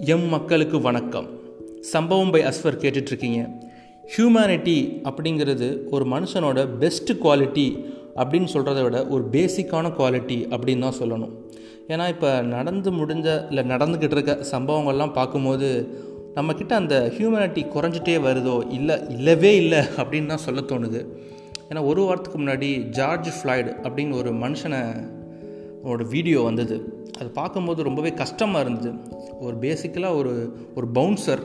M மக்களுக்கு வணக்கம். சம்பவம் பை அஸ்வர் கேட்டுட்ருக்கீங்க. ஹியூமனிட்டி அப்படிங்கிறது ஒரு மனுஷனோட பெஸ்ட் குவாலிட்டி அப்படின்னு சொல்கிறத விட ஒரு பேசிக்கான குவாலிட்டி அப்படின்னு தான் சொல்லணும். ஏன்னா இப்போ நடந்து முடிஞ்ச இல்லை நடந்துக்கிட்டு இருக்க சம்பவங்கள்லாம் பார்க்கும்போது நம்மக்கிட்ட அந்த ஹியூமனிட்டி குறைஞ்சிட்டே வருதோ இல்லை இல்லவே இல்லை அப்படின்னு தான் சொல்ல தோணுது. ஏன்னா ஒரு வாரத்துக்கு முன்னாடி ஜார்ஜ் ஃப்ளாய்டு அப்படின்னு ஒரு மனுஷனை உன்னோட வீடியோ வந்தது. அது பார்க்கும்போது ரொம்பவே கஷ்டமாக இருந்தது. ஒரு பேசிக்கலாக ஒரு ஒரு பவுன்சர்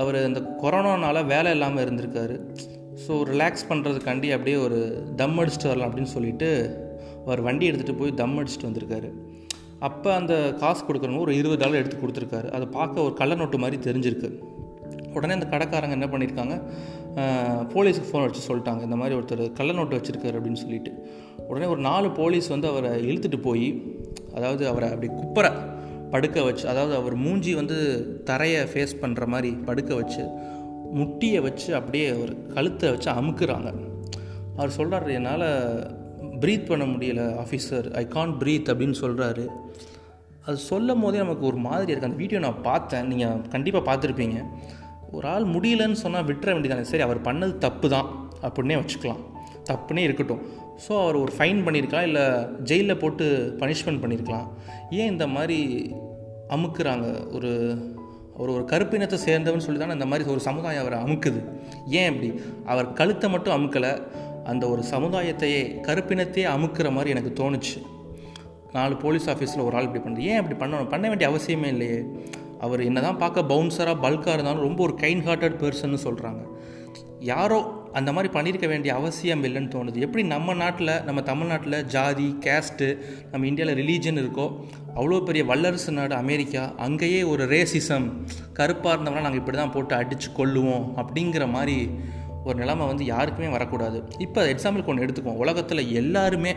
அவர் இந்த கொரோனானால் வேலை இல்லாமல் இருந்திருக்காரு. ஸோ ரிலாக்ஸ் பண்ணுறதுக்காண்டி அப்படியே ஒரு தம் அடிச்சுட்டு வரலாம் அப்படின்னு சொல்லிட்டு அவர் வண்டி எடுத்துகிட்டு போய் தம் அடிச்சுட்டு வந்திருக்காரு. அப்போ அந்த காசு கொடுக்குறவங்க ஒரு இருபது டாலர் எடுத்து கொடுத்துருக்காரு. அதை பார்க்க ஒரு கள்ள நோட்டு மாதிரி தெரிஞ்சிருக்கு. உடனே அந்த கடைக்காரங்க என்ன பண்ணியிருக்காங்க? போலீஸுக்கு ஃபோன் வச்சு சொல்லிட்டாங்க. இந்த மாதிரி ஒருத்தர் கள்ள நோட்டு வச்சுருக்காரு அப்படின்னு சொல்லிட்டு. உடனே ஒரு நாலு போலீஸ் வந்து அவரை இழுத்துட்டு போய் அதாவது அவரை அப்படி குப்பரை படுக்க வச்சு அதாவது அவர் மூஞ்சி வந்து தரையை ஃபேஸ் பண்ணுற மாதிரி படுக்க வச்சு முட்டியை வச்சு அப்படியே ஒரு கழுத்தை வச்சு அமுக்குறாங்க. அவர் சொல்கிறார் என்னால் ப்ரீத் பண்ண முடியல ஆஃபீஸர் ஐ கான்ட் ப்ரீத் அப்படின்னு சொல்கிறாரு அது சொல்லும் போதே நமக்கு ஒரு மாதிரி இருக்குது அந்த வீடியோ நான் பார்த்தேன். நீங்கள் கண்டிப்பாக பார்த்துருப்பீங்க. ஒரு ஆள் முடியலன்னு சொன்னால் விட்டுற வேண்டியதானே சரி அவர் பண்ணது தப்பு தான் அப்படின்னே வச்சுக்கலாம். தப்புனே இருக்கட்டும். ஸோ அவர் ஒரு ஃபைன் பண்ணியிருக்கலாம் இல்லை ஜெயிலில் போட்டு பனிஷ்மெண்ட் பண்ணியிருக்கலாம். ஏன் இந்த மாதிரி அமுக்குறாங்க? ஒரு அவர் ஒரு கருப்பினத்தை சேர்ந்தவன் சொல்லி தானே இந்த மாதிரி ஒரு சமுதாயம் அவரை அமுக்குது. ஏன் இப்படி அவர் கழுத்தை மட்டும் அமுக்கலை அந்த ஒரு சமுதாயத்தையே கருப்பினத்தையே அமுக்கிற மாதிரி எனக்கு தோணுச்சு. நாலு போலீஸ் ஆஃபீஸில் ஒரு ஆள் இப்படி பண்ணுறது ஏன் இப்படி பண்ணணும்? பண்ண வேண்டிய அவசியமே இல்லையே. அவர் என்ன தான் பார்க்க பவுன்சராக பல்காக இருந்தாலும் ரொம்ப ஒரு கைண்ட் ஹார்ட்டட் பர்சன்னு சொல்கிறாங்க யாரோ அந்த மாதிரி பண்ணியிருக்க வேண்டிய அவசியம் இல்லைன்னு தோணுது. எப்படி நம்ம நாட்டில் நம்ம தமிழ்நாட்டில் ஜாதி கேஸ்ட்டு நம்ம இந்தியாவில் ரிலீஜன் இருக்கோ அவ்வளோ பெரிய வல்லரசு நாடு அமெரிக்கா அங்கேயே ஒரு ரேசிசம் கருப்பாக இருந்தவங்களாம் நாங்கள் இப்படி தான் போட்டு அடித்து கொள்ளுவோம் அப்படிங்கிற மாதிரி ஒரு நிலைமை வந்து யாருக்குமே வரக்கூடாது. இப்போ எக்ஸாம்பிளுக்கு ஒன்று எடுத்துக்குவோம். உலகத்தில் எல்லாருமே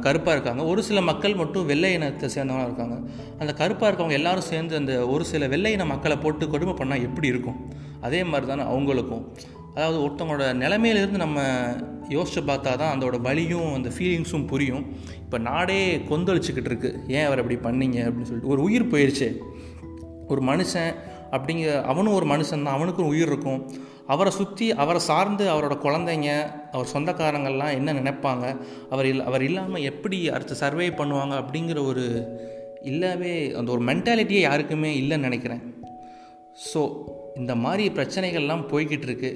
கருப்பாக இருக்காங்க. ஒரு சில மக்கள் மட்டும் வெள்ளை இனத்தை சேர்ந்தவங்களாக இருக்காங்க. அந்த கருப்பாக இருக்கவங்க எல்லாரும் சேர்ந்து அந்த ஒரு சில வெள்ளை இன மக்களை போட்டு கொடுமை பண்ணால் எப்படி இருக்கும்? அதே மாதிரி தானே அவங்களுக்கும். அதாவது ஒருத்தவங்களோட நிலைமையிலேருந்து நம்ம யோசிச்சு பார்த்தா தான் அதோட வலியும் அந்த ஃபீலிங்ஸும் புரியும். இப்போ நாடே கொந்தளிச்சுக்கிட்டு இருக்கு. ஏன் அவர் அப்படி பண்ணீங்க? அப்படின்னு சொல்லிட்டு. ஒரு உயிர் போயிடுச்சு ஒரு மனுஷன் அப்படிங்கிற அவனும் ஒரு மனுஷன் தான் அவனுக்கும் உயிர் இருக்கும். அவரை சுற்றி அவரை சார்ந்து அவரோட குழந்தைங்க அவர் சொந்தக்காரங்கள்லாம் என்ன நினைப்பாங்க அவர் இல் அவர் இல்லாமல் எப்படி அடுத்து சர்வே பண்ணுவாங்க அப்படிங்கிற ஒரு இல்லவே அந்த ஒரு மென்டாலிட்டியே யாருக்குமே இல்லைன்னு நினைக்கிறேன். ஸோ இந்த மாதிரி பிரச்சனைகள்லாம் போய்கிட்டு இருக்கு.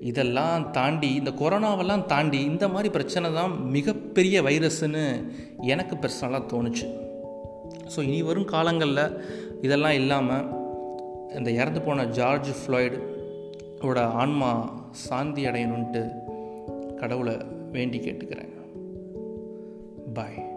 இதெல்லாம் தாண்டி இந்த கொரோனாவெல்லாம் தாண்டி இந்த மாதிரி பிரச்சனை தான் மிகப்பெரிய வைரஸ்ன்னு எனக்கு பர்சனலாக தோணுச்சு. ஸோ இனி வரும் காலங்களில் இதெல்லாம் இல்லாமல் இந்த இறந்து போன ஜார்ஜ் ஃப்ளாய்டு ஓட ஆன்மா சாந்தி அடையணுன்ட்டு கடவுளை வேண்டி கேட்டுக்கிறேன். பாய்